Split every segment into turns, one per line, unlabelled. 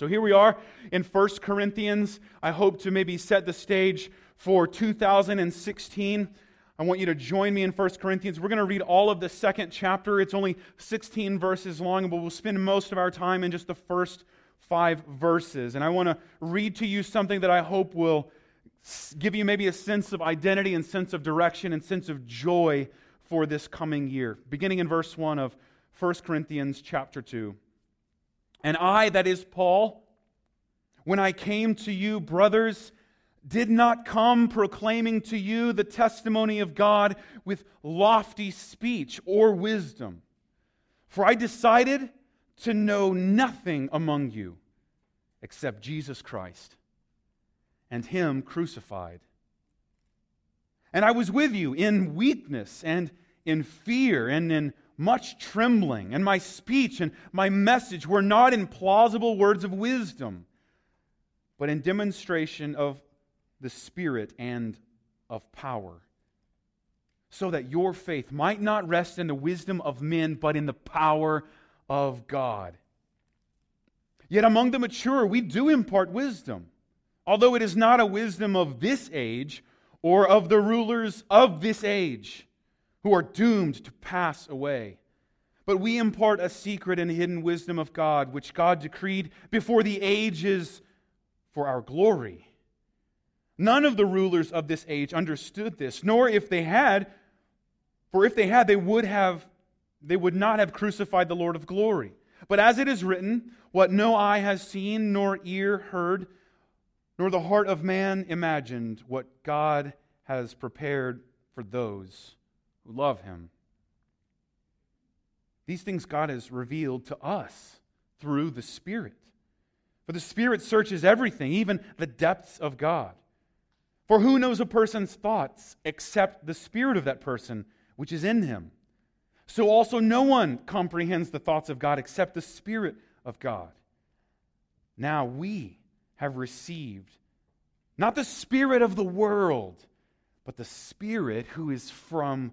So here we are in 1 Corinthians. I hope to maybe set the stage for 2016. I want you to join me in 1 Corinthians. We're going to read all of the second chapter. It's only 16 verses long, but we'll spend most of our time in just the first five verses. And I want to read to you something that I hope will give you maybe a sense of identity and sense of direction and sense of joy for this coming year. Beginning in verse 1 of 1 Corinthians chapter 2. And I, that is Paul, when I came to you, brothers, did not come proclaiming to you the testimony of God with lofty speech or wisdom. For I decided to know nothing among you except Jesus Christ and Him crucified. And I was with you in weakness and in fear and in much trembling, and my speech and my message were not in plausible words of wisdom, but in demonstration of the Spirit and of power, so that your faith might not rest in the wisdom of men, but in the power of God. Yet among the mature, we do impart wisdom, although it is not a wisdom of this age or of the rulers of this age who are doomed to pass away. But we impart a secret and hidden wisdom of God, which God decreed before the ages for our glory. None of the rulers of this age understood this, nor if they had, for if they had, they would have they would not have crucified the Lord of glory. But as it is written, what no eye has seen, nor ear heard, nor the heart of man imagined, what God has prepared for those who love him. These things God has revealed to us through the Spirit. For the Spirit searches everything, even the depths of God. For who knows a person's thoughts except the spirit of that person which is in him? So also no one comprehends the thoughts of God except the Spirit of God. Now we have received not the Spirit of the world, but the Spirit who is from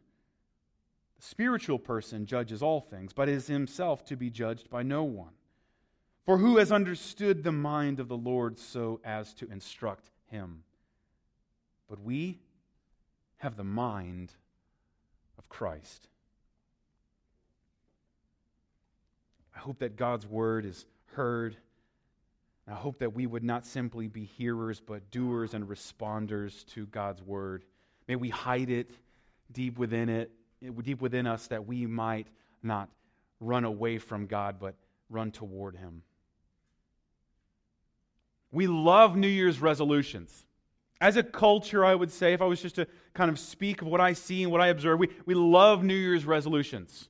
Spiritual person judges all things, but is himself to be judged by no one. For who has understood the mind of the Lord so as to instruct him? But we have the mind of Christ. I hope that God's word is heard. I hope that we would not simply be hearers, but doers and responders to God's word. May we hide it deep within it, deep within us, that we might not run away from God, but run toward Him. We love New Year's resolutions. As a culture, I would say, if I was just to kind of speak of what I see and what I observe, we, we love New Year's resolutions.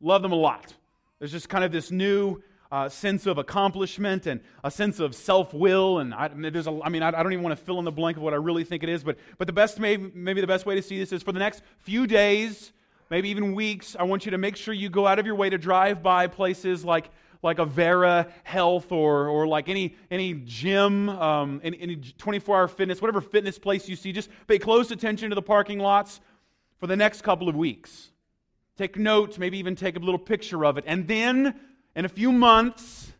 Love them a lot. There's just kind of this new uh, sense of accomplishment and a sense of self will. And I, there's a, I mean, I, I, don't even want to fill in the blank of what I really think it is, but, but the best, maybe, maybe the best way to see this is for the next few days, maybe even weeks, I want you to make sure you go out of your way to drive by places like like Avera Health or, or like any, any gym, um, any, any 24 hour fitness, whatever fitness place you see, just pay close attention to the parking lots for the next couple of weeks. Take notes, maybe even take a little picture of it. And then in a few months,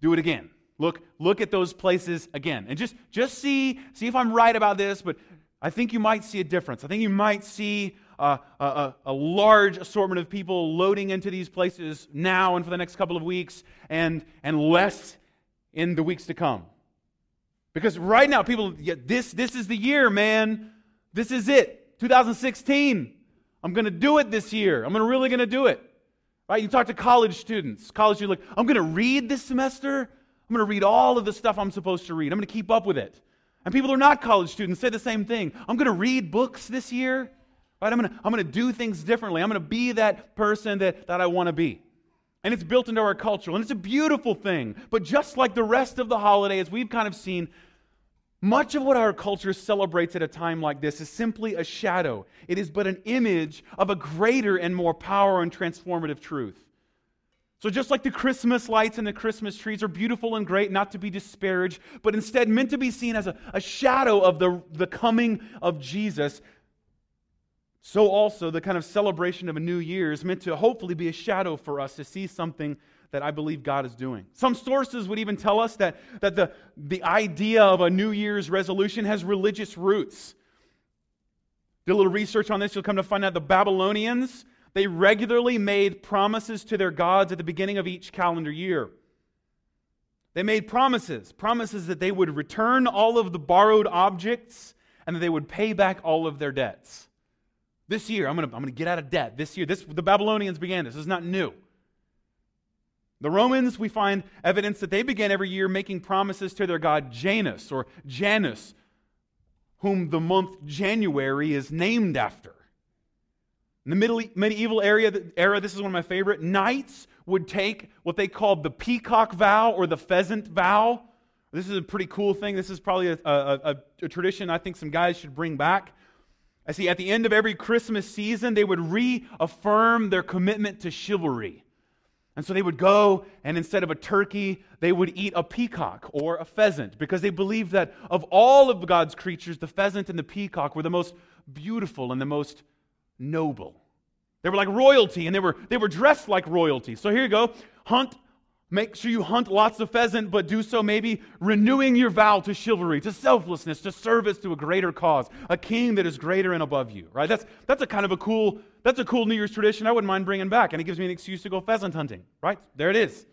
do it again. Look, look at those places again. And just, just see, see if I'm right about this, but I think you might see a difference. I think you might see a, a, a, large assortment of people loading into these places now and for the next couple of weeks, and, and less in the weeks to come. Because right now, people, this, this is the year, man. This is it. 2016. I'm going to do it this year. I'm gonna, really going to do it. Right? You talk to college students. College students like, I'm going to read this semester. I'm going to read all of the stuff I'm supposed to read. I'm going to keep up with it. And people who are not college students say the same thing. I'm going to read books this year. Right? I'm going to I'm going to do things differently. I'm going to be that person that, that I want to be. And it's built into our culture. And it's a beautiful thing. But just like the rest of the holiday, as we've kind of seen, Much of what our culture celebrates at a time like this is simply a shadow. It is but an image of a greater and more power and transformative truth. So, just like the Christmas lights and the Christmas trees are beautiful and great, not to be disparaged, but instead meant to be seen as a, a shadow of the, the coming of Jesus, so also the kind of celebration of a new year is meant to hopefully be a shadow for us to see something that I believe God is doing. Some sources would even tell us that, that the, the idea of a New Year's resolution has religious roots. Do a little research on this, you'll come to find out the Babylonians, they regularly made promises to their gods at the beginning of each calendar year. They made promises, promises that they would return all of the borrowed objects and that they would pay back all of their debts. This year, I'm going to I'm going to get out of debt. This year, this, the Babylonians began this. This is not new. The Romans, we find evidence that they began every year making promises to their god Janus or Janus, whom the month January is named after. In the middle, medieval era, era, this is one of my favorite, knights would take what they called the peacock vow or the pheasant vow. This is a pretty cool thing. This is probably a, a, a, a tradition I think some guys should bring back. I see at the end of every Christmas season, they would reaffirm their commitment to chivalry. And so they would go, and instead of a turkey, they would eat a peacock or a pheasant because they believed that of all of God's creatures, the pheasant and the peacock were the most beautiful and the most noble. They were like royalty, and they were, they were dressed like royalty. So here you go hunt, make sure you hunt lots of pheasant, but do so maybe renewing your vow to chivalry, to selflessness, to service to a greater cause, a king that is greater and above you, right? That's, that's a kind of a cool that's a cool New Year's tradition I wouldn't mind bringing back. And it gives me an excuse to go pheasant hunting, right? There it is.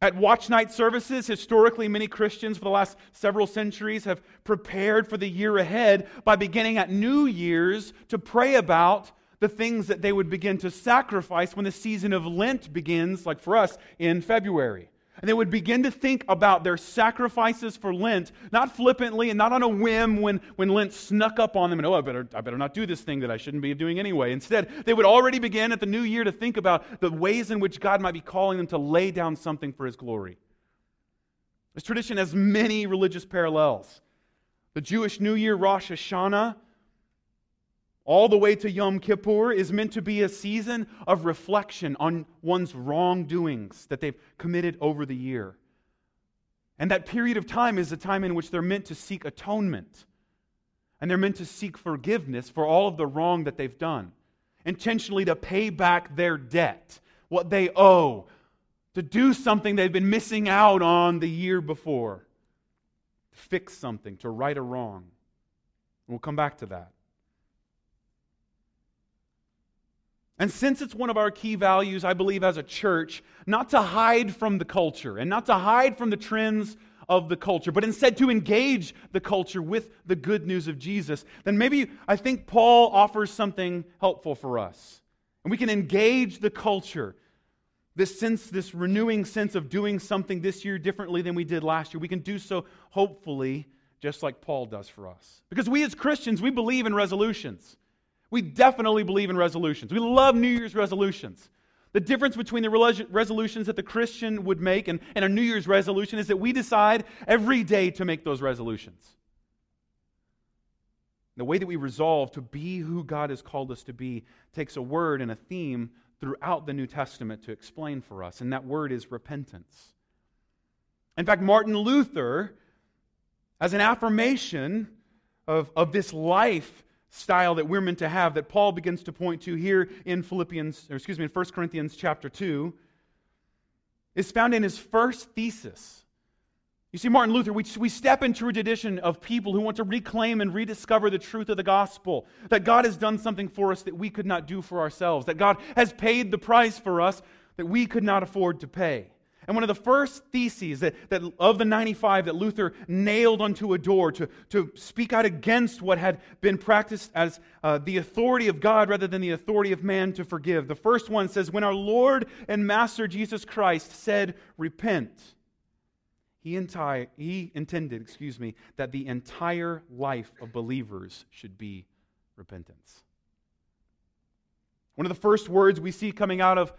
At watch night services, historically, many Christians for the last several centuries have prepared for the year ahead by beginning at New Year's to pray about the things that they would begin to sacrifice when the season of Lent begins, like for us, in February. And they would begin to think about their sacrifices for Lent, not flippantly and not on a whim when, when Lent snuck up on them and, oh, I better, I better not do this thing that I shouldn't be doing anyway. Instead, they would already begin at the new year to think about the ways in which God might be calling them to lay down something for His glory. This tradition has many religious parallels. The Jewish New Year, Rosh Hashanah, all the way to Yom Kippur is meant to be a season of reflection on one's wrongdoings that they've committed over the year. And that period of time is a time in which they're meant to seek atonement. And they're meant to seek forgiveness for all of the wrong that they've done, intentionally to pay back their debt, what they owe, to do something they've been missing out on the year before, to fix something, to right a wrong. We'll come back to that. And since it's one of our key values, I believe, as a church, not to hide from the culture and not to hide from the trends of the culture, but instead to engage the culture with the good news of Jesus, then maybe I think Paul offers something helpful for us. And we can engage the culture. This sense, this renewing sense of doing something this year differently than we did last year, we can do so hopefully just like Paul does for us. Because we as Christians, we believe in resolutions. We definitely believe in resolutions. We love New Year's resolutions. The difference between the resolutions that the Christian would make and, and a New Year's resolution is that we decide every day to make those resolutions. The way that we resolve to be who God has called us to be takes a word and a theme throughout the New Testament to explain for us, and that word is repentance. In fact, Martin Luther, as an affirmation of, of this life style that we're meant to have that Paul begins to point to here in Philippians, or excuse me, in 1 Corinthians chapter 2, is found in his first thesis. You see, Martin Luther, we, we step into a tradition of people who want to reclaim and rediscover the truth of the gospel. That God has done something for us that we could not do for ourselves. That God has paid the price for us that we could not afford to pay. And one of the first theses that, that of the 95 that Luther nailed onto a door to, to speak out against what had been practiced as uh, the authority of God rather than the authority of man to forgive. The first one says, When our Lord and Master Jesus Christ said, Repent, he, enti- he intended, excuse me, that the entire life of believers should be repentance. One of the first words we see coming out of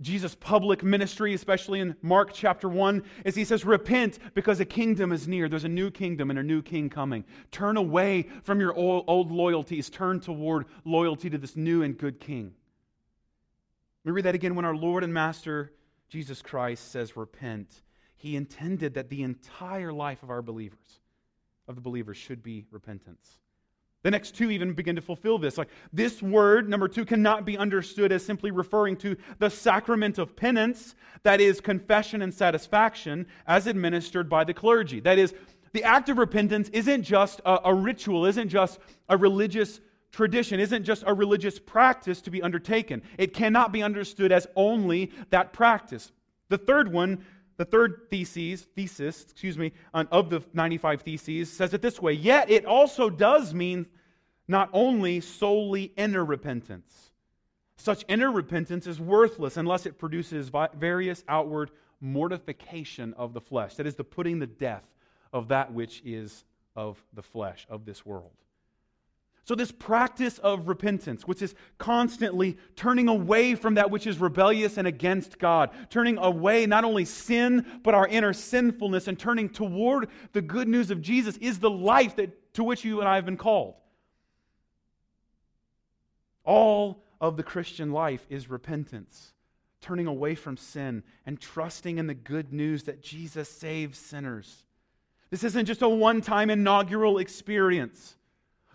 Jesus' public ministry, especially in Mark chapter 1, is he says, Repent because a kingdom is near. There's a new kingdom and a new king coming. Turn away from your old, loyalties, turn toward loyalty to this new and good king. Let me read that again. When our Lord and Master Jesus Christ says, Repent, he intended that the entire life of our believers, of the believers, should be repentance. The next two even begin to fulfill this. Like this word, number two, cannot be understood as simply referring to the sacrament of penance, that is, confession and satisfaction, as administered by the clergy. That is, the act of repentance isn't just a, a ritual, isn't just a religious tradition, isn't just a religious practice to be undertaken. It cannot be understood as only that practice. The third one the third thesis, thesis, excuse me, of the 95 theses says it this way. Yet it also does mean not only solely inner repentance. Such inner repentance is worthless unless it produces various outward mortification of the flesh. That is the putting to death of that which is of the flesh, of this world. So, this practice of repentance, which is constantly turning away from that which is rebellious and against God, turning away not only sin, but our inner sinfulness, and turning toward the good news of Jesus, is the life that, to which you and I have been called. All of the Christian life is repentance, turning away from sin and trusting in the good news that Jesus saves sinners. This isn't just a one time inaugural experience.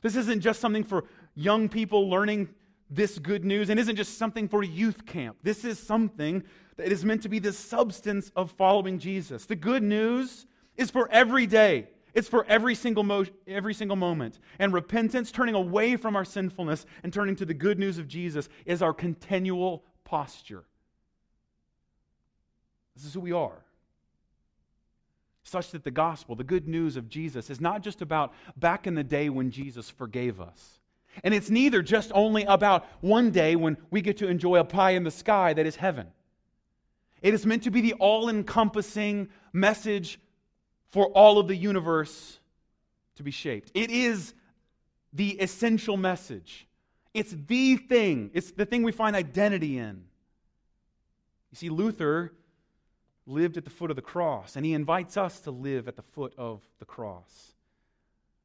This isn't just something for young people learning this good news and isn't just something for youth camp. This is something that is meant to be the substance of following Jesus. The good news is for every day. It's for every single, mo- every single moment. And repentance, turning away from our sinfulness and turning to the good news of Jesus, is our continual posture. This is who we are such that the gospel, the good news of Jesus, is not just about back in the day when Jesus forgave us. And it's neither just only about one day when we get to enjoy a pie in the sky that is heaven. It is meant to be the all encompassing message for all of the universe to be shaped. It is the essential message. It's the thing, it's the thing we find identity in. You see, Luther lived at the foot of the cross, and he invites us to live at the foot of the cross.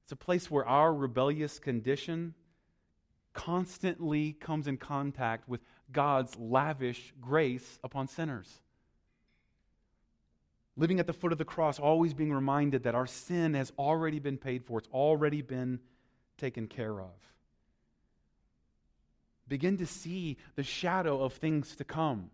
It's a place where our rebellious condition constantly comes in contact with God's lavish grace upon sinners. Living at the foot of the cross, always being reminded that our sin has already been paid for, it's already been taken care of. Begin to see the shadow of things to come.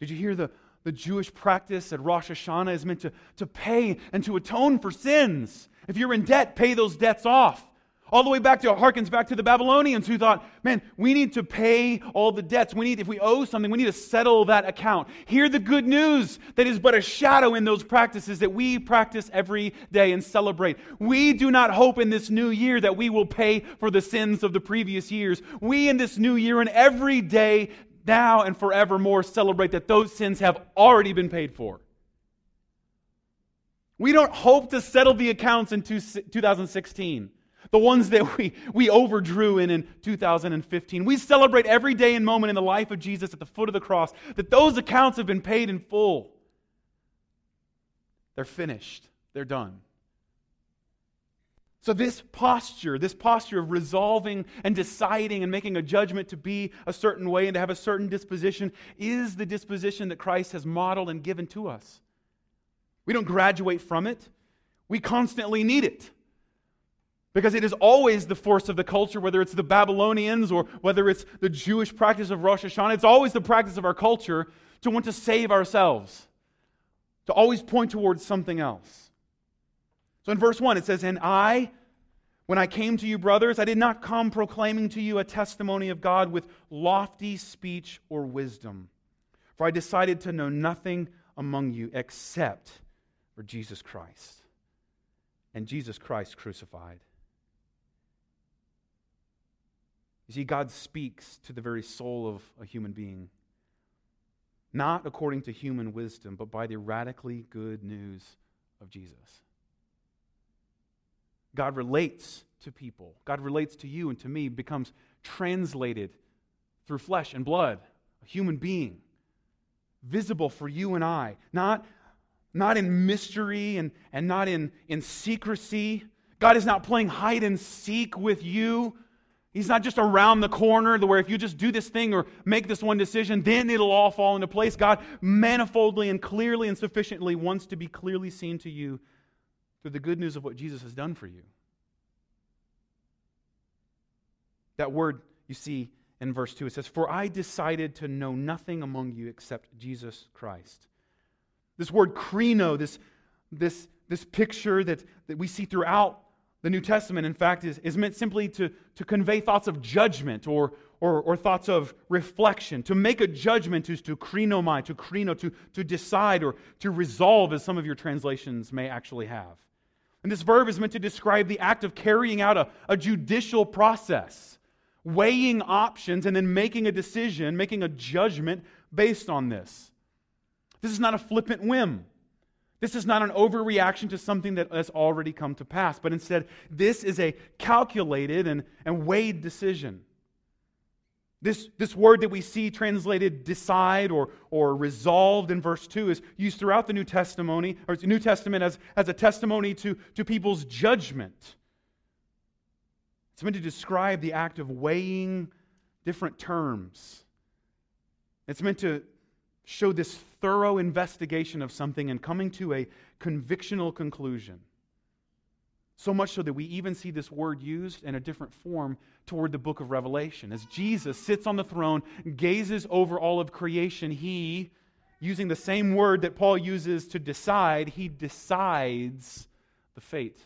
Did you hear the, the Jewish practice at Rosh Hashanah is meant to, to pay and to atone for sins. If you're in debt, pay those debts off. All the way back to, harkens back to the Babylonians who thought, man, we need to pay all the debts. We need, if we owe something, we need to settle that account. Hear the good news that is but a shadow in those practices that we practice every day and celebrate. We do not hope in this new year that we will pay for the sins of the previous years. We in this new year and every day now and forevermore celebrate that those sins have already been paid for. We don't hope to settle the accounts in 2016, the ones that we, we overdrew in in 2015. We celebrate every day and moment in the life of Jesus at the foot of the cross that those accounts have been paid in full. They're finished, they're done. So, this posture, this posture of resolving and deciding and making a judgment to be a certain way and to have a certain disposition, is the disposition that Christ has modeled and given to us. We don't graduate from it, we constantly need it. Because it is always the force of the culture, whether it's the Babylonians or whether it's the Jewish practice of Rosh Hashanah, it's always the practice of our culture to want to save ourselves, to always point towards something else. So in verse 1, it says, And I, when I came to you, brothers, I did not come proclaiming to you a testimony of God with lofty speech or wisdom, for I decided to know nothing among you except for Jesus Christ and Jesus Christ crucified. You see, God speaks to the very soul of a human being, not according to human wisdom, but by the radically good news of Jesus. God relates to people. God relates to you and to me, becomes translated through flesh and blood, a human being, visible for you and I, not, not in mystery and, and not in, in secrecy. God is not playing hide and seek with you. He's not just around the corner where if you just do this thing or make this one decision, then it'll all fall into place. God manifoldly and clearly and sufficiently wants to be clearly seen to you through the good news of what Jesus has done for you. That word you see in verse 2, it says, For I decided to know nothing among you except Jesus Christ. This word krino, this, this, this picture that, that we see throughout the New Testament, in fact, is, is meant simply to, to convey thoughts of judgment or, or, or thoughts of reflection. To make a judgment is to krinomai, to krino, to, to decide or to resolve, as some of your translations may actually have. And this verb is meant to describe the act of carrying out a, a judicial process, weighing options, and then making a decision, making a judgment based on this. This is not a flippant whim. This is not an overreaction to something that has already come to pass, but instead, this is a calculated and, and weighed decision. This, this word that we see translated decide or, or resolved in verse 2 is used throughout the New Testament, or New Testament as, as a testimony to, to people's judgment. It's meant to describe the act of weighing different terms. It's meant to show this thorough investigation of something and coming to a convictional conclusion. So much so that we even see this word used in a different form toward the book of Revelation. As Jesus sits on the throne, gazes over all of creation, he, using the same word that Paul uses to decide, he decides the fate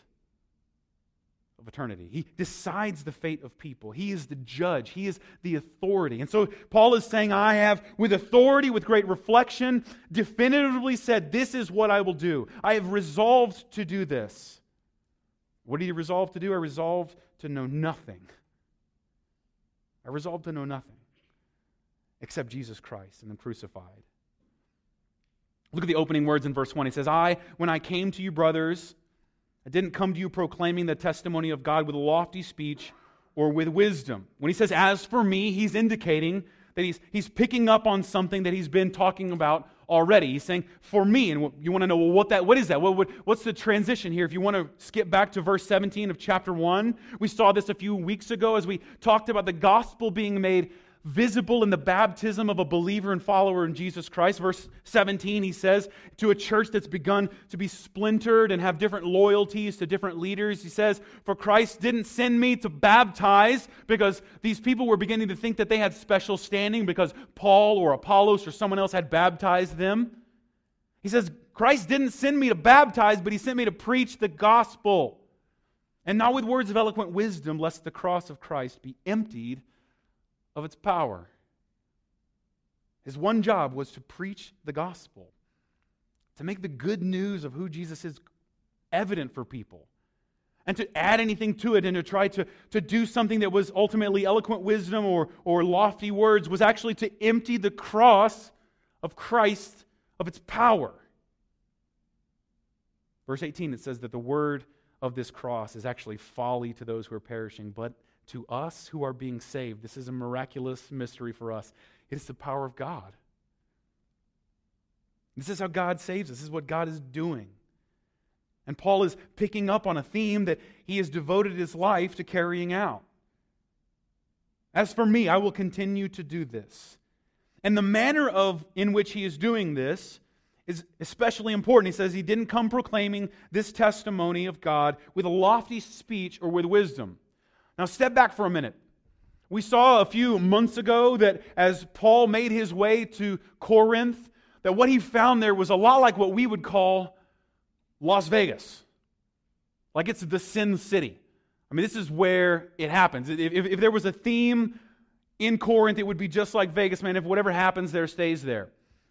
of eternity. He decides the fate of people. He is the judge. He is the authority. And so Paul is saying, I have, with authority, with great reflection, definitively said, This is what I will do. I have resolved to do this. What did he resolve to do? I resolved to know nothing. I resolved to know nothing except Jesus Christ and Him crucified. Look at the opening words in verse 1. He says, I, when I came to you, brothers, I didn't come to you proclaiming the testimony of God with lofty speech or with wisdom. When he says, as for me, he's indicating that he's, he's picking up on something that he's been talking about already. He's saying, for me. And you want to know, well, what, that, what is that? What, what, what's the transition here? If you want to skip back to verse 17 of chapter 1, we saw this a few weeks ago as we talked about the gospel being made visible in the baptism of a believer and follower in Jesus Christ. Verse 17, he says, to a church that's begun to be splintered and have different loyalties to different leaders, he says, For Christ didn't send me to baptize because these people were beginning to think that they had special standing because Paul or Apollos or someone else had baptized them. He says, Christ didn't send me to baptize, but he sent me to preach the gospel. And not with words of eloquent wisdom, lest the cross of Christ be emptied of its power. His one job was to preach the gospel, to make the good news of who Jesus is evident for people, and to add anything to it and to try to, to do something that was ultimately eloquent wisdom or, or lofty words was actually to empty the cross of Christ of its power. Verse 18, it says that the word of this cross is actually folly to those who are perishing, but to us who are being saved. This is a miraculous mystery for us. It is the power of God. This is how God saves us. This is what God is doing. And Paul is picking up on a theme that he has devoted his life to carrying out. As for me, I will continue to do this. And the manner of in which he is doing this is especially important. He says he didn't come proclaiming this testimony of God with a lofty speech or with wisdom. Now, step back for a minute. We saw a few months ago that as Paul made his way to Corinth, that what he found there was a lot like what we would call Las Vegas. Like it's the sin city. I mean, this is where it happens. If, if, if there was a theme in Corinth, it would be just like Vegas, man. If whatever happens there stays there.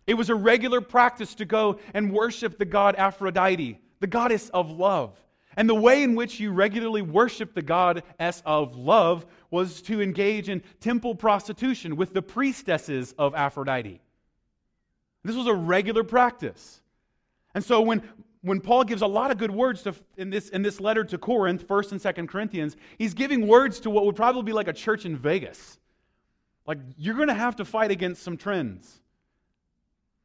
It was a regular practice to go and worship the god Aphrodite, the goddess of love. And the way in which you regularly worship the goddess of love was to engage in temple prostitution with the priestesses of Aphrodite. This was a regular practice. And so when, when Paul gives a lot of good words to, in, this, in this letter to Corinth, 1st and 2nd Corinthians, he's giving words to what would probably be like a church in Vegas. Like, you're going to have to fight against some trends.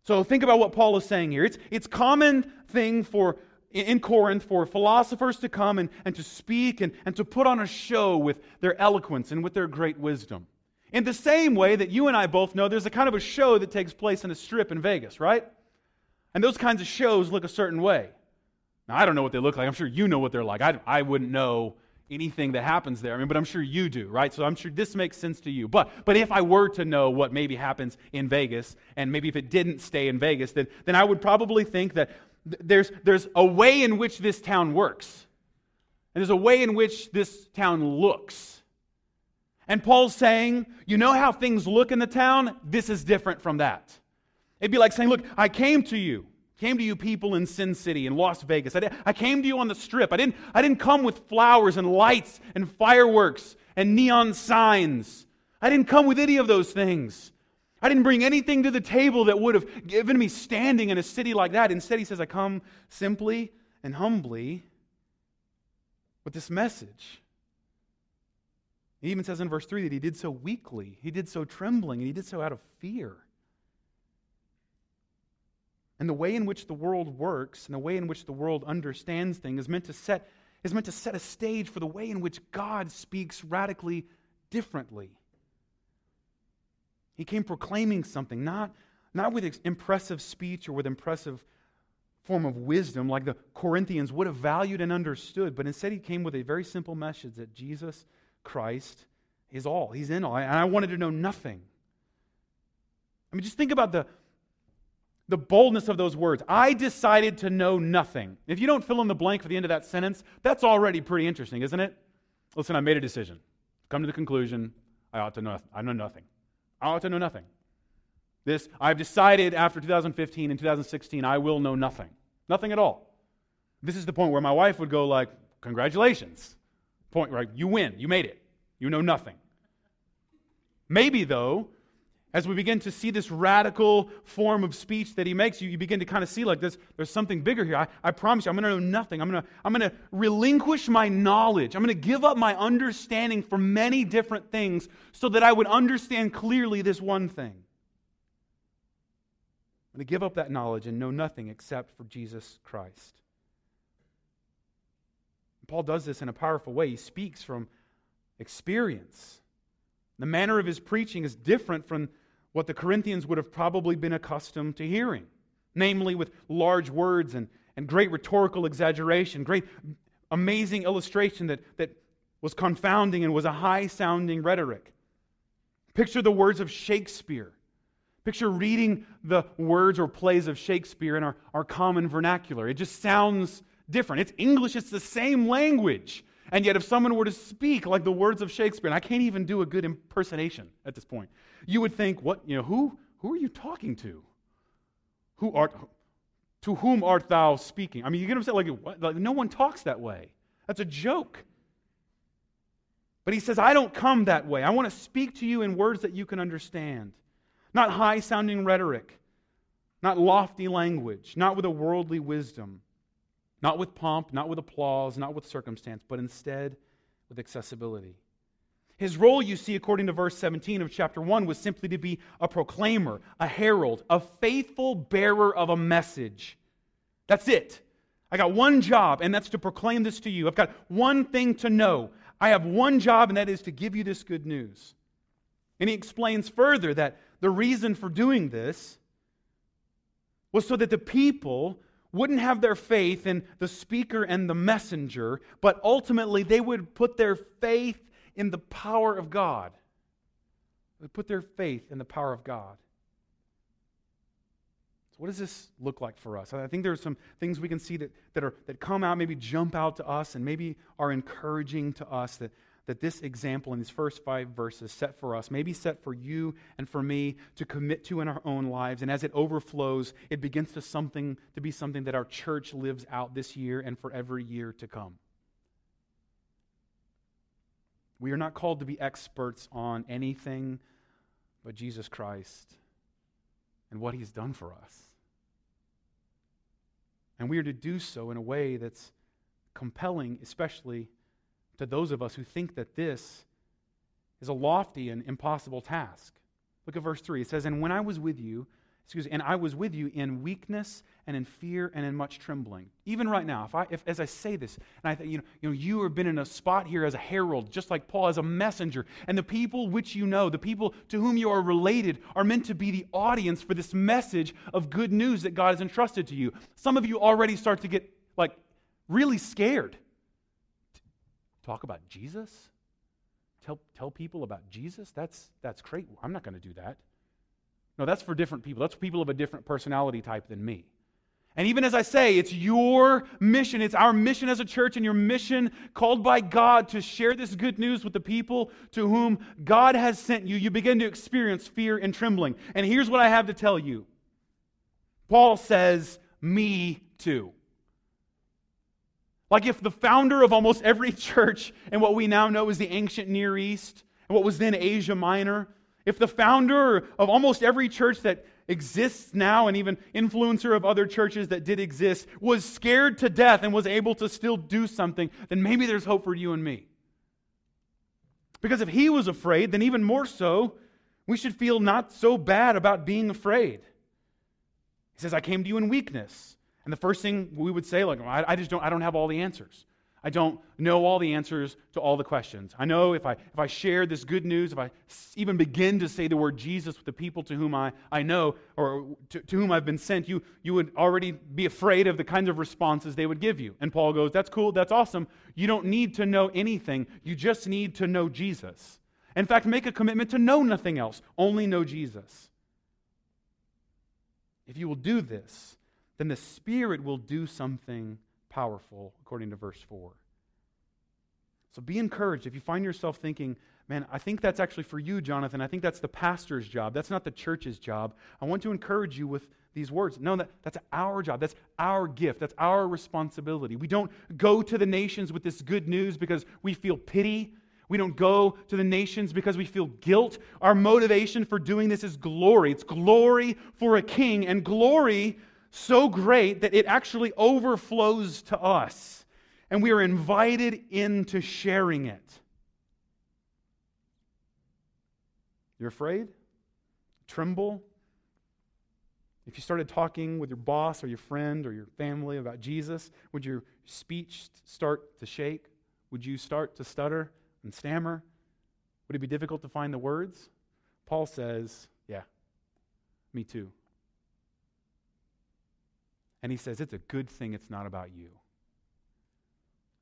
So think about what Paul is saying here. It's, it's common thing for in Corinth for philosophers to come and, and to speak and, and to put on a show with their eloquence and with their great wisdom. In the same way that you and I both know there's a kind of a show that takes place in a strip in Vegas, right? And those kinds of shows look a certain way. Now, I don't know what they look like. I'm sure you know what they're like. I, I wouldn't know anything that happens there. I mean, but I'm sure you do, right? So I'm sure this makes sense to you. But but if I were to know what maybe happens in Vegas, and maybe if it didn't stay in Vegas, then, then I would probably think that th- there's, there's a way in which this town works. And there's a way in which this town looks. And Paul's saying, you know how things look in the town? This is different from that. It'd be like saying, look, I came to you came to you people in Sin City in Las Vegas. I, did, I came to you on the strip. I didn't, I didn't come with flowers and lights and fireworks and neon signs. I didn't come with any of those things. I didn't bring anything to the table that would have given me standing in a city like that. Instead, he says, I come simply and humbly with this message. He even says in verse 3 that he did so weakly, he did so trembling, and he did so out of fear. And the way in which the world works and the way in which the world understands things is meant to set, is meant to set a stage for the way in which God speaks radically differently. He came proclaiming something, not, not with impressive speech or with impressive form of wisdom like the Corinthians would have valued and understood, but instead he came with a very simple message that Jesus Christ is all. He's in all. And I wanted to know nothing. I mean, just think about the, the boldness of those words. I decided to know nothing. If you don't fill in the blank for the end of that sentence, that's already pretty interesting, isn't it? Listen, I made a decision. Come to the conclusion, I ought to know I know nothing. I ought to know nothing. This I've decided after 2015 and 2016 I will know nothing. Nothing at all. This is the point where my wife would go like, "Congratulations." Point right, you win. You made it. You know nothing. Maybe though, as we begin to see this radical form of speech that he makes, you, you begin to kind of see like this, there's something bigger here. I, I promise you, I'm going to know nothing. I'm going to I'm going to relinquish my knowledge. I'm going to give up my understanding for many different things so that I would understand clearly this one thing. I'm going to give up that knowledge and know nothing except for Jesus Christ. Paul does this in a powerful way. He speaks from experience. The manner of his preaching is different from what the Corinthians would have probably been accustomed to hearing, namely with large words and, and great rhetorical exaggeration, great amazing illustration that, that was confounding and was a high sounding rhetoric. Picture the words of Shakespeare. Picture reading the words or plays of Shakespeare in our, our common vernacular. It just sounds different. It's English, it's the same language. And yet, if someone were to speak like the words of Shakespeare, and I can't even do a good impersonation at this point, you would think, what, you know, who, who are you talking to? Who art, to whom art thou speaking? I mean, you get what I'm saying? Like, what? like, no one talks that way. That's a joke. But he says, I don't come that way. I want to speak to you in words that you can understand. Not high sounding rhetoric, not lofty language, not with a worldly wisdom, not with pomp, not with applause, not with circumstance, but instead with accessibility. His role, you see, according to verse 17 of chapter 1, was simply to be a proclaimer, a herald, a faithful bearer of a message. That's it. I got one job, and that's to proclaim this to you. I've got one thing to know. I have one job, and that is to give you this good news. And he explains further that the reason for doing this was so that the people wouldn't have their faith in the speaker and the messenger, but ultimately they would put their faith in the power of God. They put their faith in the power of God. So what does this look like for us? I think there are some things we can see that, that, are, that come out, maybe jump out to us, and maybe are encouraging to us that that this example in these first five verses set for us, maybe set for you and for me to commit to in our own lives. And as it overflows, it begins to something to be something that our church lives out this year and for every year to come. We are not called to be experts on anything but Jesus Christ and what he's done for us. And we are to do so in a way that's compelling, especially to those of us who think that this is a lofty and impossible task. Look at verse 3. It says, And when I was with you excuse me, and I was with you in weakness and in fear and in much trembling. Even right now, if I, if, as I say this, and I think, you know, you know, you have been in a spot here as a herald, just like Paul, as a messenger, and the people which you know, the people to whom you are related, are meant to be the audience for this message of good news that God has entrusted to you. Some of you already start to get, like, really scared. Talk about Jesus? Tell, tell people about Jesus? That's, that's great. I'm not going to do that. No, that's for different people. That's people of a different personality type than me. And even as I say, it's your mission. It's our mission as a church and your mission called by God to share this good news with the people to whom God has sent you. You begin to experience fear and trembling. And here's what I have to tell you Paul says, Me too. Like if the founder of almost every church in what we now know as the ancient Near East and what was then Asia Minor, if the founder of almost every church that exists now and even influencer of other churches that did exist was scared to death and was able to still do something, then maybe there's hope for you and me. Because if he was afraid, then even more so, we should feel not so bad about being afraid. He says, I came to you in weakness. And the first thing we would say, like, I, I just don't, I don't have all the answers. I don't know all the answers to all the questions. I know if I, if I share this good news, if I even begin to say the word Jesus with the people to whom I, I know or to, to whom I've been sent, you, you would already be afraid of the kinds of responses they would give you. And Paul goes, That's cool, that's awesome. You don't need to know anything, you just need to know Jesus. In fact, make a commitment to know nothing else, only know Jesus. If you will do this, then the Spirit will do something powerful, according to verse 4. So be encouraged. If you find yourself thinking, man, I think that's actually for you, Jonathan. I think that's the pastor's job. That's not the church's job. I want to encourage you with these words. No, that, that's our job. That's our gift. That's our responsibility. We don't go to the nations with this good news because we feel pity. We don't go to the nations because we feel guilt. Our motivation for doing this is glory. It's glory for a king and glory so great that it actually overflows to us. And we are invited into sharing it. You're afraid? Tremble? If you started talking with your boss or your friend or your family about Jesus, would your speech start to shake? Would you start to stutter and stammer? Would it be difficult to find the words? Paul says, Yeah, me too. And he says, It's a good thing it's not about you.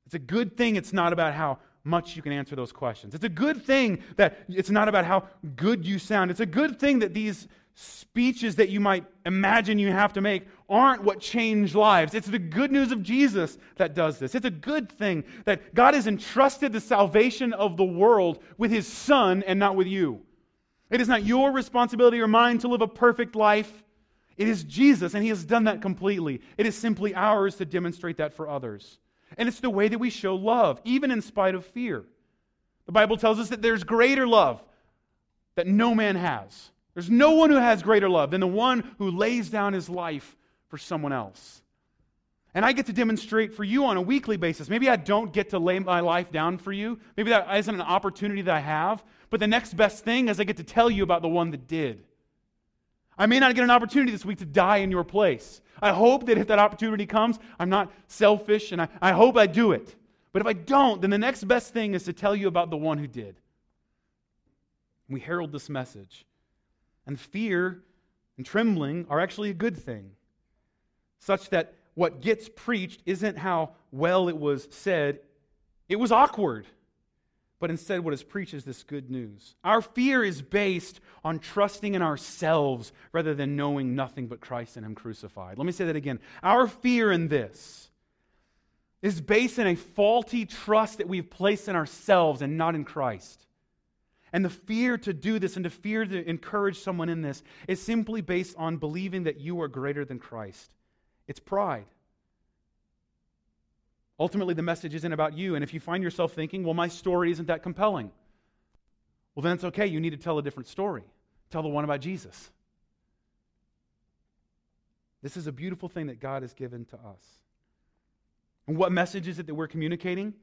It's a good thing it's not about how much you can answer those questions. It's a good thing that it's not about how good you sound. It's a good thing that these speeches that you might imagine you have to make aren't what change lives. It's the good news of Jesus that does this. It's a good thing that God has entrusted the salvation of the world with his Son and not with you. It is not your responsibility or mine to live a perfect life. It is Jesus, and He has done that completely. It is simply ours to demonstrate that for others. And it's the way that we show love, even in spite of fear. The Bible tells us that there's greater love that no man has. There's no one who has greater love than the one who lays down his life for someone else. And I get to demonstrate for you on a weekly basis. Maybe I don't get to lay my life down for you. Maybe that isn't an opportunity that I have. But the next best thing is I get to tell you about the one that did. I may not get an opportunity this week to die in your place. I hope that if that opportunity comes, I'm not selfish and I, I hope I do it. But if I don't, then the next best thing is to tell you about the one who did. We herald this message. And fear and trembling are actually a good thing, such that what gets preached isn't how well it was said, it was awkward but instead what is preached is this good news. Our fear is based on trusting in ourselves rather than knowing nothing but Christ and Him crucified. Let me say that again. Our fear in this is based in a faulty trust that we've placed in ourselves and not in Christ. And the fear to do this and the fear to encourage someone in this is simply based on believing that you are greater than Christ. It's pride. Ultimately, the message isn't about you. And if you find yourself thinking, well, my story isn't that compelling, well, then it's okay. You need to tell a different story. Tell the one about Jesus. This is a beautiful thing that God has given to us. And what message is it that we're communicating?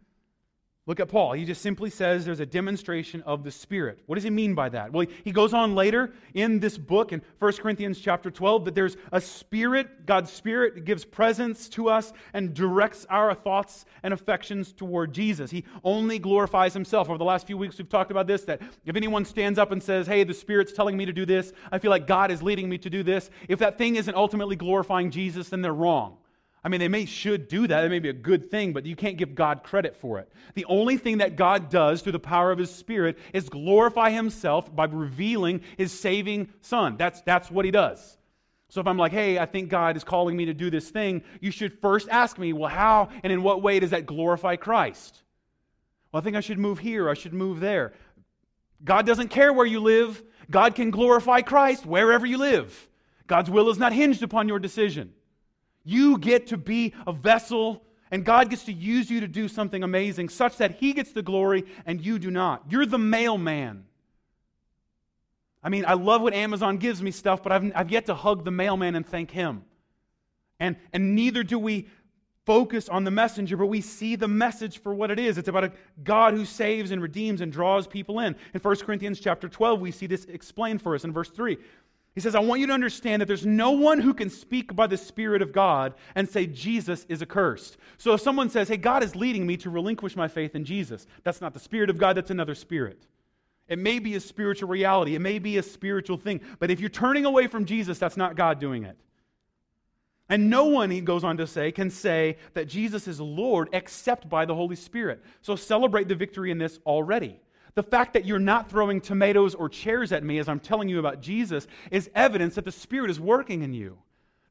Look at Paul. He just simply says there's a demonstration of the Spirit. What does he mean by that? Well, he goes on later in this book in 1 Corinthians chapter 12 that there's a Spirit, God's Spirit gives presence to us and directs our thoughts and affections toward Jesus. He only glorifies himself. Over the last few weeks, we've talked about this that if anyone stands up and says, Hey, the Spirit's telling me to do this, I feel like God is leading me to do this, if that thing isn't ultimately glorifying Jesus, then they're wrong. I mean, they may should do that. It may be a good thing, but you can't give God credit for it. The only thing that God does through the power of his spirit is glorify himself by revealing his saving son. That's, that's what he does. So if I'm like, hey, I think God is calling me to do this thing, you should first ask me, well, how and in what way does that glorify Christ? Well, I think I should move here, I should move there. God doesn't care where you live. God can glorify Christ wherever you live. God's will is not hinged upon your decision. You get to be a vessel, and God gets to use you to do something amazing, such that He gets the glory and you do not. You're the mailman. I mean, I love when Amazon gives me stuff, but I've, I've yet to hug the mailman and thank him. And, and neither do we focus on the messenger, but we see the message for what it is. It's about a God who saves and redeems and draws people in. In 1 Corinthians chapter 12, we see this explained for us in verse 3. He says, I want you to understand that there's no one who can speak by the Spirit of God and say Jesus is accursed. So if someone says, Hey, God is leading me to relinquish my faith in Jesus, that's not the Spirit of God, that's another spirit. It may be a spiritual reality, it may be a spiritual thing, but if you're turning away from Jesus, that's not God doing it. And no one, he goes on to say, can say that Jesus is Lord except by the Holy Spirit. So celebrate the victory in this already. The fact that you're not throwing tomatoes or chairs at me as I'm telling you about Jesus is evidence that the Spirit is working in you,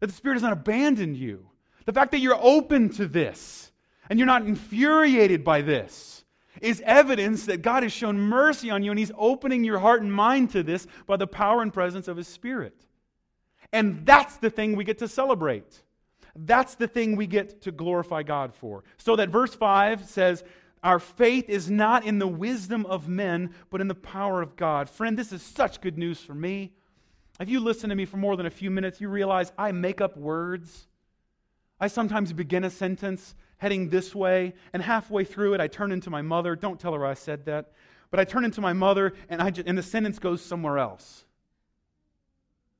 that the Spirit has not abandoned you. The fact that you're open to this and you're not infuriated by this is evidence that God has shown mercy on you and He's opening your heart and mind to this by the power and presence of His Spirit. And that's the thing we get to celebrate. That's the thing we get to glorify God for. So that verse 5 says, our faith is not in the wisdom of men, but in the power of God. Friend, this is such good news for me. If you listen to me for more than a few minutes, you realize I make up words. I sometimes begin a sentence heading this way, and halfway through it, I turn into my mother. Don't tell her I said that. But I turn into my mother, and, I just, and the sentence goes somewhere else.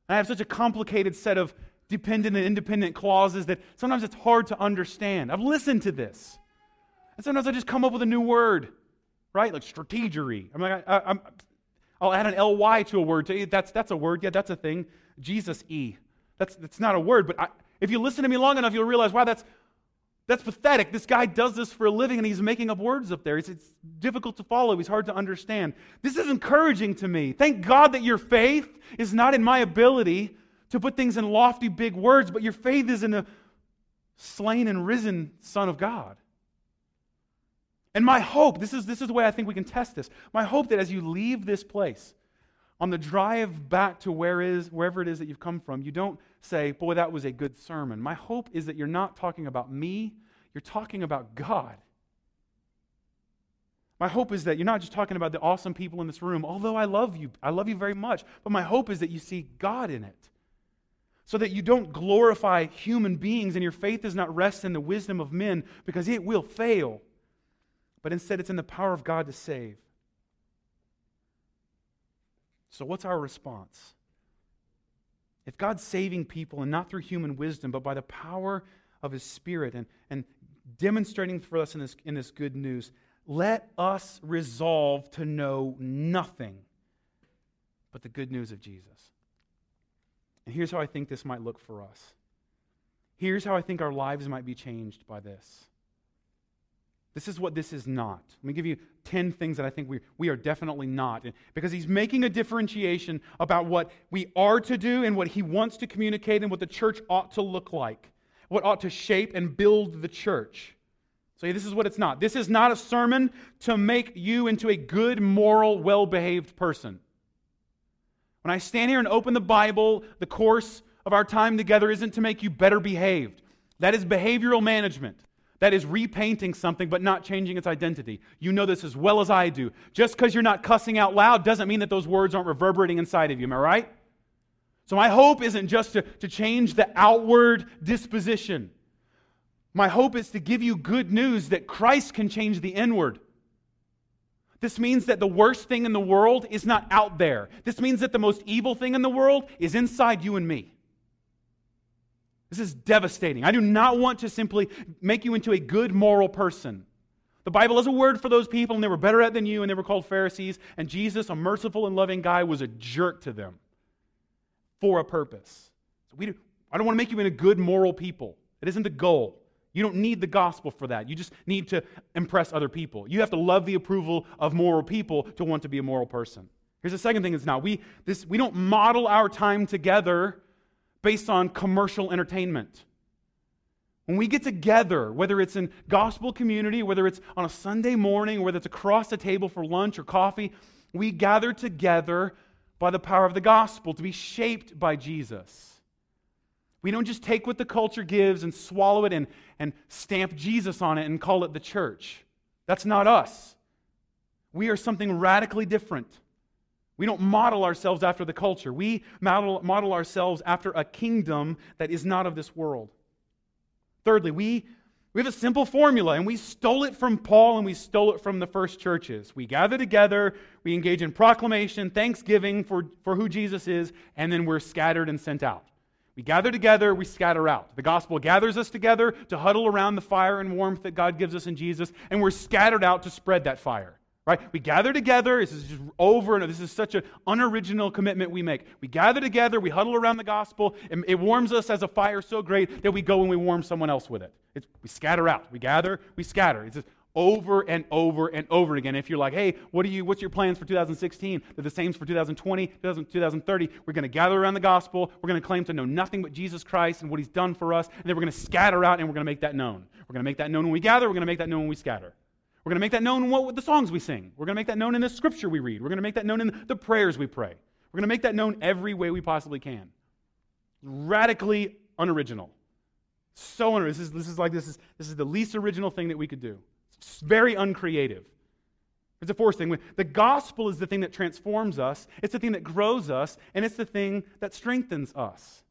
I have such a complicated set of dependent and independent clauses that sometimes it's hard to understand. I've listened to this. And sometimes I just come up with a new word, right? Like strategery. I'm like, I, am I'll add an ly to a word. To, that's, that's a word. Yeah, that's a thing. Jesus E. That's, that's not a word, but I, if you listen to me long enough, you'll realize, wow, that's, that's pathetic. This guy does this for a living and he's making up words up there. It's, it's difficult to follow, he's hard to understand. This is encouraging to me. Thank God that your faith is not in my ability to put things in lofty, big words, but your faith is in the slain and risen Son of God. And my hope, this is, this is the way I think we can test this. My hope that as you leave this place, on the drive back to where is, wherever it is that you've come from, you don't say, Boy, that was a good sermon. My hope is that you're not talking about me, you're talking about God. My hope is that you're not just talking about the awesome people in this room, although I love you. I love you very much. But my hope is that you see God in it. So that you don't glorify human beings and your faith does not rest in the wisdom of men because it will fail but instead it's in the power of God to save. So, what's our response? If God's saving people and not through human wisdom, but by the power of His Spirit and, and demonstrating for us in this, in this good news, let us resolve to know nothing but the good news of Jesus. And here's how I think this might look for us. Here's how I think our lives might be changed by this. This is what this is not. Let me give you 10 things that I think we, we are definitely not. Because he's making a differentiation about what we are to do and what he wants to communicate and what the church ought to look like, what ought to shape and build the church. So, this is what it's not. This is not a sermon to make you into a good, moral, well behaved person. When I stand here and open the Bible, the course of our time together isn't to make you better behaved. That is behavioral management. That is repainting something but not changing its identity. You know this as well as I do. Just because you're not cussing out loud doesn't mean that those words aren't reverberating inside of you. Am I right? So, my hope isn't just to, to change the outward disposition. My hope is to give you good news that Christ can change the inward. This means that the worst thing in the world is not out there. This means that the most evil thing in the world is inside you and me. This is devastating. I do not want to simply make you into a good moral person. The Bible has a word for those people, and they were better at than you, and they were called Pharisees. And Jesus, a merciful and loving guy, was a jerk to them for a purpose. So we do, I don't want to make you into good moral people. It isn't the goal. You don't need the gospel for that. You just need to impress other people. You have to love the approval of moral people to want to be a moral person. Here's the second thing it's not. We, this, we don't model our time together based on commercial entertainment. When we get together, whether it's in gospel community, whether it's on a Sunday morning, whether it's across the table for lunch or coffee, we gather together by the power of the gospel to be shaped by Jesus. We don't just take what the culture gives and swallow it and, and stamp Jesus on it and call it the church. That's not us. We are something radically different. We don't model ourselves after the culture. We model, model ourselves after a kingdom that is not of this world. Thirdly, we, we have a simple formula, and we stole it from Paul and we stole it from the first churches. We gather together, we engage in proclamation, thanksgiving for, for who Jesus is, and then we're scattered and sent out. We gather together, we scatter out. The gospel gathers us together to huddle around the fire and warmth that God gives us in Jesus, and we're scattered out to spread that fire. Right? We gather together. This is just over and this is such an unoriginal commitment we make. We gather together, we huddle around the gospel, and it warms us as a fire so great that we go and we warm someone else with it. It's, we scatter out. We gather, we scatter. It's just over and over and over again. If you're like, hey, what are you, what's your plans for 2016? They're the same for 2020, 2030. We're going to gather around the gospel. We're going to claim to know nothing but Jesus Christ and what he's done for us. And then we're going to scatter out and we're going to make that known. We're going to make that known when we gather. We're going to make that known when we scatter. We're going to make that known in what the songs we sing. We're going to make that known in the scripture we read. We're going to make that known in the prayers we pray. We're going to make that known every way we possibly can. Radically unoriginal. So unoriginal. This is, this is like this is, this is the least original thing that we could do. It's very uncreative. It's the fourth thing. The gospel is the thing that transforms us, it's the thing that grows us, and it's the thing that strengthens us.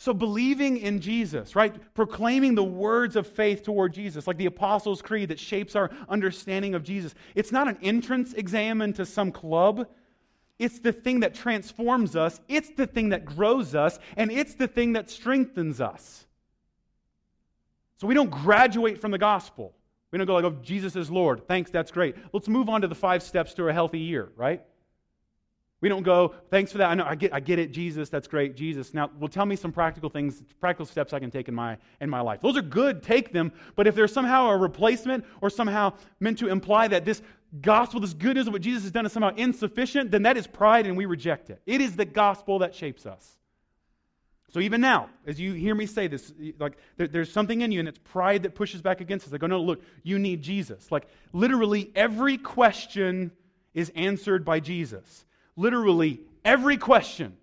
So, believing in Jesus, right? Proclaiming the words of faith toward Jesus, like the Apostles' Creed that shapes our understanding of Jesus. It's not an entrance exam into some club. It's the thing that transforms us, it's the thing that grows us, and it's the thing that strengthens us. So, we don't graduate from the gospel. We don't go like, oh, Jesus is Lord. Thanks, that's great. Let's move on to the five steps to a healthy year, right? We don't go, thanks for that. I know I get, I get it, Jesus, that's great, Jesus. Now, well, tell me some practical things, practical steps I can take in my in my life. Those are good, take them. But if there's somehow a replacement or somehow meant to imply that this gospel, this good news of what Jesus has done is somehow insufficient, then that is pride and we reject it. It is the gospel that shapes us. So even now, as you hear me say this, like there, there's something in you and it's pride that pushes back against us. I go, oh, no, look, you need Jesus. Like literally every question is answered by Jesus literally every question.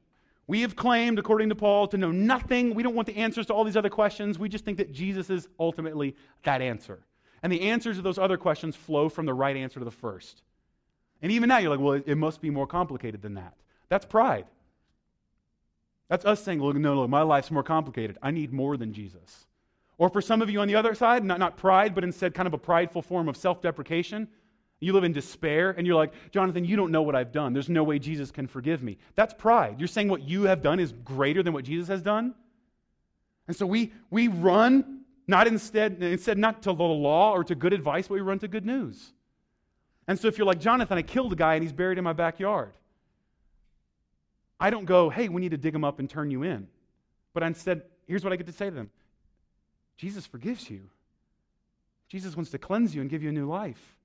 We have claimed, according to Paul, to know nothing. We don't want the answers to all these other questions. We just think that Jesus is ultimately that answer. And the answers to those other questions flow from the right answer to the first. And even now, you're like, well, it, must be more complicated than that. That's pride. That's us saying, look, no, no, my life's more complicated. I need more than Jesus. Or for some of you on the other side, not, not pride, but instead kind of a prideful form of self deprecation. You live in despair and you're like, Jonathan, you don't know what I've done. There's no way Jesus can forgive me. That's pride. You're saying what you have done is greater than what Jesus has done. And so we, we run not instead, instead not to the law or to good advice, but we run to good news. And so if you're like, Jonathan, I killed a guy and he's buried in my backyard. I don't go, hey, we need to dig him up and turn you in. But instead, here's what I get to say to them Jesus forgives you. Jesus wants to cleanse you and give you a new life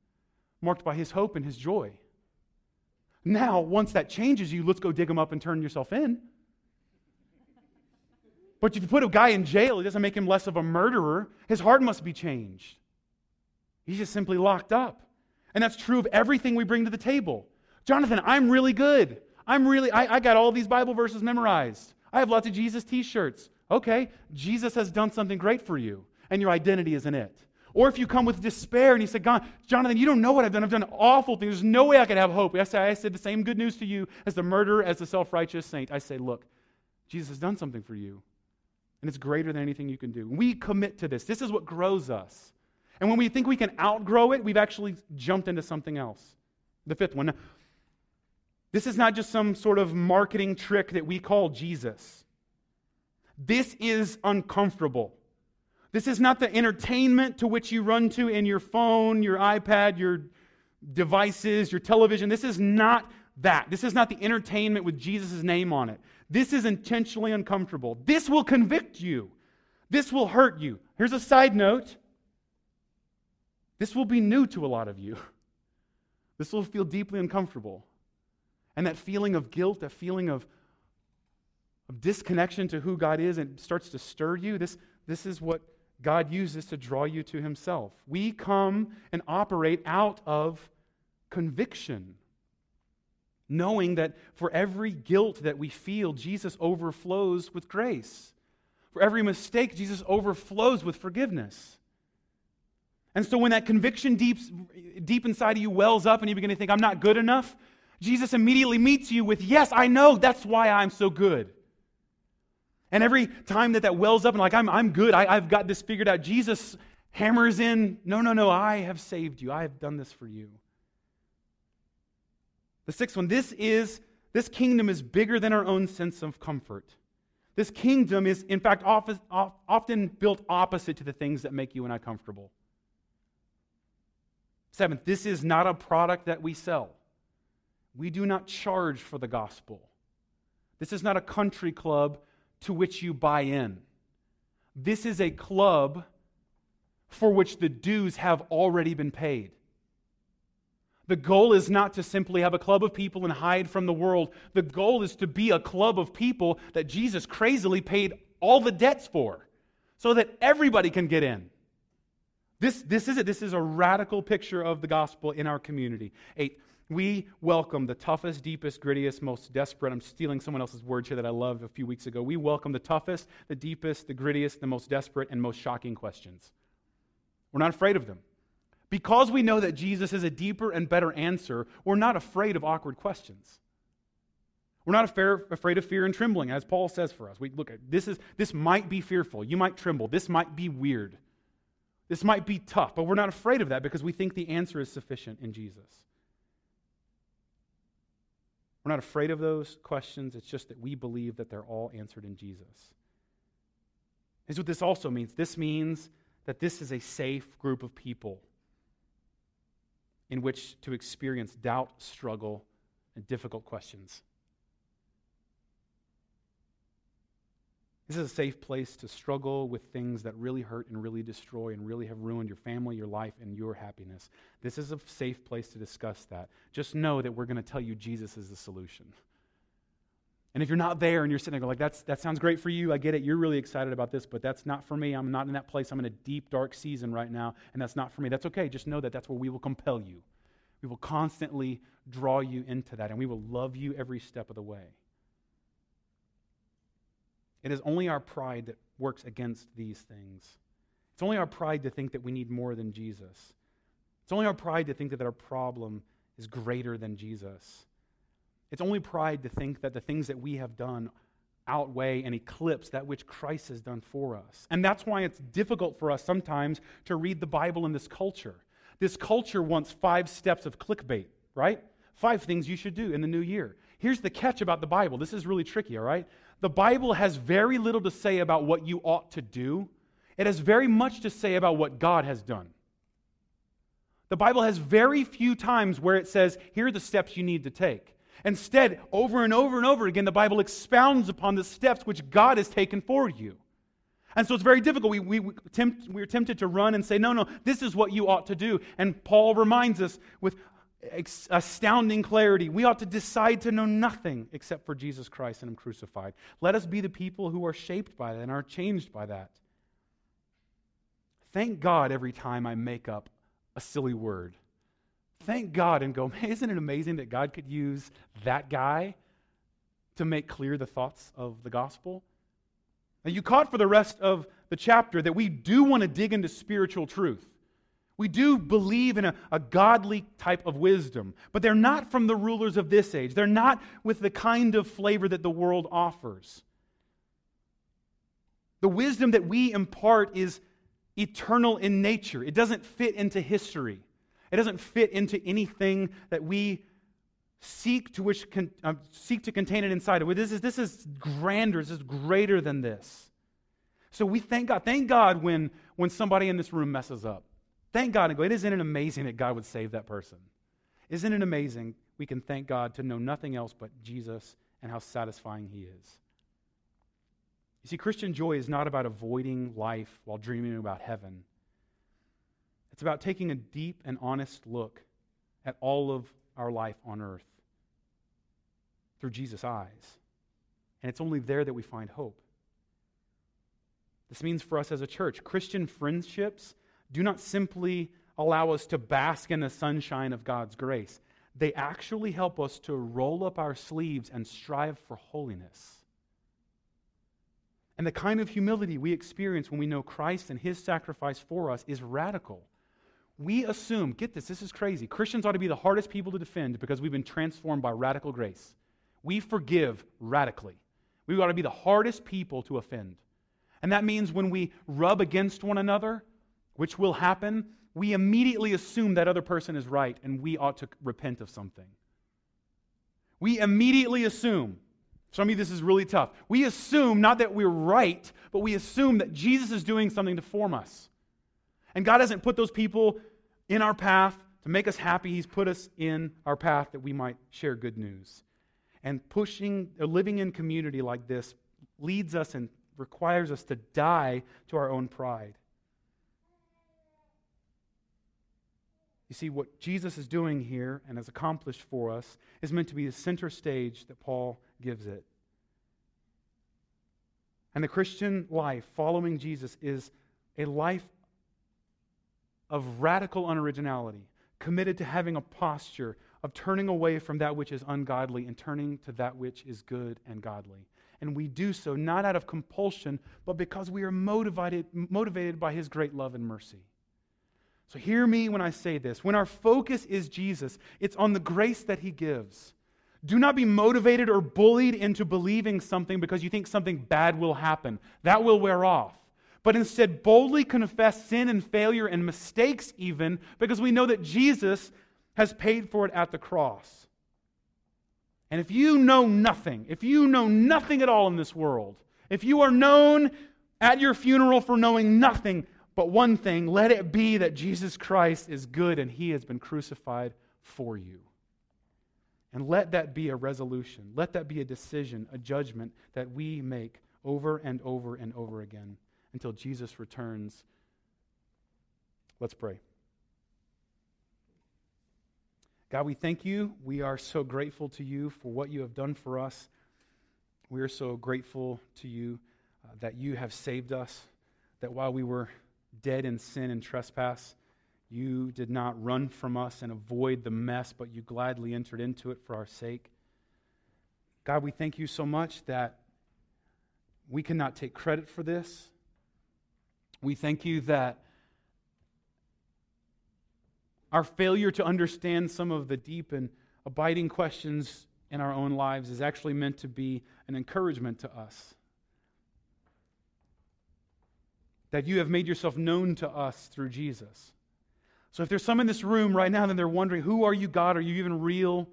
marked by his hope and his joy. Now, once that changes you, let's go dig him up and turn yourself in. But if you put a guy in jail, it doesn't make him less of a murderer. His heart must be changed. He's just simply locked up. And that's true of everything we bring to the table. Jonathan, I'm really good. I'm really, I, I got all these Bible verses memorized. I have lots of Jesus t shirts. Okay, Jesus has done something great for you, and your identity is in it. Or if you come with despair and you say, God, Jonathan, you don't know what I've done. I've done awful things. There's no way I could have hope. I say, I said the same good news to you as the murderer, as the self righteous saint. I say, look, Jesus has done something for you, and it's greater than anything you can do. We commit to this. This is what grows us. And when we think we can outgrow it, we've actually jumped into something else. The fifth one. This is not just some sort of marketing trick that we call Jesus. This is uncomfortable. This is not the entertainment to which you run to in your phone, your iPad, your devices, your television. This is not that. This is not the entertainment with Jesus' name on it. This is intentionally uncomfortable. This will convict you. This will hurt you. Here's a side note this will be new to a lot of you. This will feel deeply uncomfortable. And that feeling of guilt, that feeling of, of disconnection to who God is, and starts to stir you. This, this is what God uses to draw you to Himself. We come and operate out of conviction, knowing that for every guilt that we feel, Jesus overflows with grace. For every mistake, Jesus overflows with forgiveness. And so when that conviction deep, deep inside of you wells up and you begin to think, I'm not good enough, Jesus immediately meets you with, Yes, I know, that's why I'm so good. And every time that that wells up and like, I'm, I'm good, I, I've got this figured out, Jesus hammers in, No, no, no, I have saved you. I have done this for you. The sixth one, this is, this kingdom is bigger than our own sense of comfort. This kingdom is, in fact, often built opposite to the things that make you and I comfortable. Seventh, this is not a product that we sell. We do not charge for the gospel. This is not a country club to which you buy in. This is a club for which the dues have already been paid. The goal is not to simply have a club of people and hide from the world. The goal is to be a club of people that Jesus crazily paid all the debts for so that everybody can get in. This, this is it. This is a radical picture of the gospel in our community. Eight, we welcome the toughest, deepest, grittiest, most desperate. I'm stealing someone else's word here that I loved a few weeks ago. We welcome the toughest, the deepest, the grittiest, the most desperate, and most shocking questions. We're not afraid of them. Because we know that Jesus is a deeper and better answer, we're not afraid of awkward questions. We're not afraid of fear and trembling, as Paul says for us. We look at this is this might be fearful. You might tremble. This might be weird. This might be tough, but we're not afraid of that because we think the answer is sufficient in Jesus. We're not afraid of those questions. It's just that we believe that they're all answered in Jesus. Is what this also means. This means that this is a safe group of people in which to experience doubt, struggle, and difficult questions. This is a safe place to struggle with things that really hurt and really destroy and really have ruined your family, your life, and your happiness. This is a safe place to discuss that. Just know that we're going to tell you Jesus is the solution. And if you're not there and you're sitting there like, that's, that sounds great for you, I get it, you're really excited about this, but that's not for me. I'm not in that place. I'm in a deep, dark season right now, and that's not for me. That's okay. Just know that that's where we will compel you. We will constantly draw you into that, and we will love you every step of the way. It is only our pride that works against these things. It's only our pride to think that we need more than Jesus. It's only our pride to think that our problem is greater than Jesus. It's only pride to think that the things that we have done outweigh and eclipse that which Christ has done for us. And that's why it's difficult for us sometimes to read the Bible in this culture. This culture wants five steps of clickbait, right? Five things you should do in the new year. Here's the catch about the Bible. This is really tricky, all right? The Bible has very little to say about what you ought to do, it has very much to say about what God has done. The Bible has very few times where it says, here are the steps you need to take. Instead, over and over and over again, the Bible expounds upon the steps which God has taken for you. And so it's very difficult. We, we, we tempt, we're tempted to run and say, no, no, this is what you ought to do. And Paul reminds us with astounding clarity we ought to decide to know nothing except for Jesus Christ and Him crucified. Let us be the people who are shaped by that and are changed by that. Thank God every time I make up a silly word. Thank God and go, isn't it amazing that God could use that guy to make clear the thoughts of the gospel? Now, you caught for the rest of the chapter that we do want to dig into spiritual truth. We do believe in a, a, godly type of wisdom, but they're not from the rulers of this age. They're not with the kind of flavor that the world offers. The wisdom that we impart is eternal in nature, it doesn't fit into history. It doesn't fit into anything that we seek to con, uh, seek to contain it inside of. This is this is grander. This is greater than this. So we thank God. Thank God when when somebody in this room messes up. Thank God and go. Isn't it amazing that God would save that person? Isn't it amazing we can thank God to know nothing else but Jesus and how satisfying He is? You see, Christian joy is not about avoiding life while dreaming about heaven. It's about taking a deep and honest look at all of our life on earth through Jesus' eyes. And it's only there that we find hope. This means for us as a church, Christian friendships do not simply allow us to bask in the sunshine of God's grace, they actually help us to roll up our sleeves and strive for holiness. And the kind of humility we experience when we know Christ and his sacrifice for us is radical. We assume, get this, this is crazy. Christians ought to be the hardest people to defend because we've been transformed by radical grace. We forgive radically. We ought to be the hardest people to offend. And that means when we rub against one another, which will happen, we immediately assume that other person is right and we ought to repent of something. We immediately assume, some of you this is really tough. We assume not that we're right, but we assume that Jesus is doing something to form us. And God hasn't put those people in our path to make us happy. He's put us in our path that we might share good news. And pushing, or living in community like this leads us and requires us to die to our own pride. You see, what Jesus is doing here and has accomplished for us is meant to be the center stage that Paul gives it. And the Christian life following Jesus is a life of radical unoriginality, committed to having a posture of turning away from that which is ungodly and turning to that which is good and godly. And we do so not out of compulsion, but because we are motivated, motivated by his great love and mercy. So hear me when I say this. When our focus is Jesus, it's on the grace that he gives. Do not be motivated or bullied into believing something because you think something bad will happen. That will wear off. But instead, boldly confess sin and failure and mistakes, even because we know that Jesus has paid for it at the cross. And if you know nothing, if you know nothing at all in this world, if you are known at your funeral for knowing nothing, but one thing, let it be that Jesus Christ is good and he has been crucified for you. And let that be a resolution. Let that be a decision, a judgment that we make over and over and over again until Jesus returns. Let's pray. God, we thank you. We are so grateful to you for what you have done for us. We are so grateful to you uh, that you have saved us, that while we were dead in sin and trespass. You did not run from us and avoid the mess, but you gladly entered into it for our sake. God, we thank you so much that we cannot take credit for this. We thank you that our failure to understand some of the deep and abiding questions in our own lives is actually meant to be an encouragement to us that you have made yourself known to us through Jesus. So if there's some in this room right now, then they're wondering, who are you, God? Are you even real?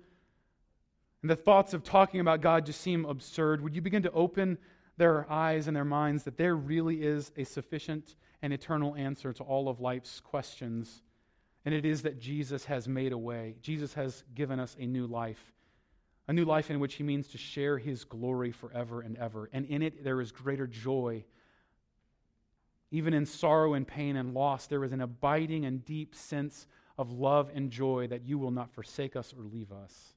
And the thoughts of talking about God just seem absurd. Would you begin to open their eyes and their minds that there really is a sufficient and eternal answer to all of life's questions? And it is that Jesus has made a way. Jesus has given us a new life, a new life in which he means to share his glory forever and ever. And in it, there is greater joy even in sorrow and pain and loss, there is an abiding and deep sense of love and joy that you will not forsake us or leave us.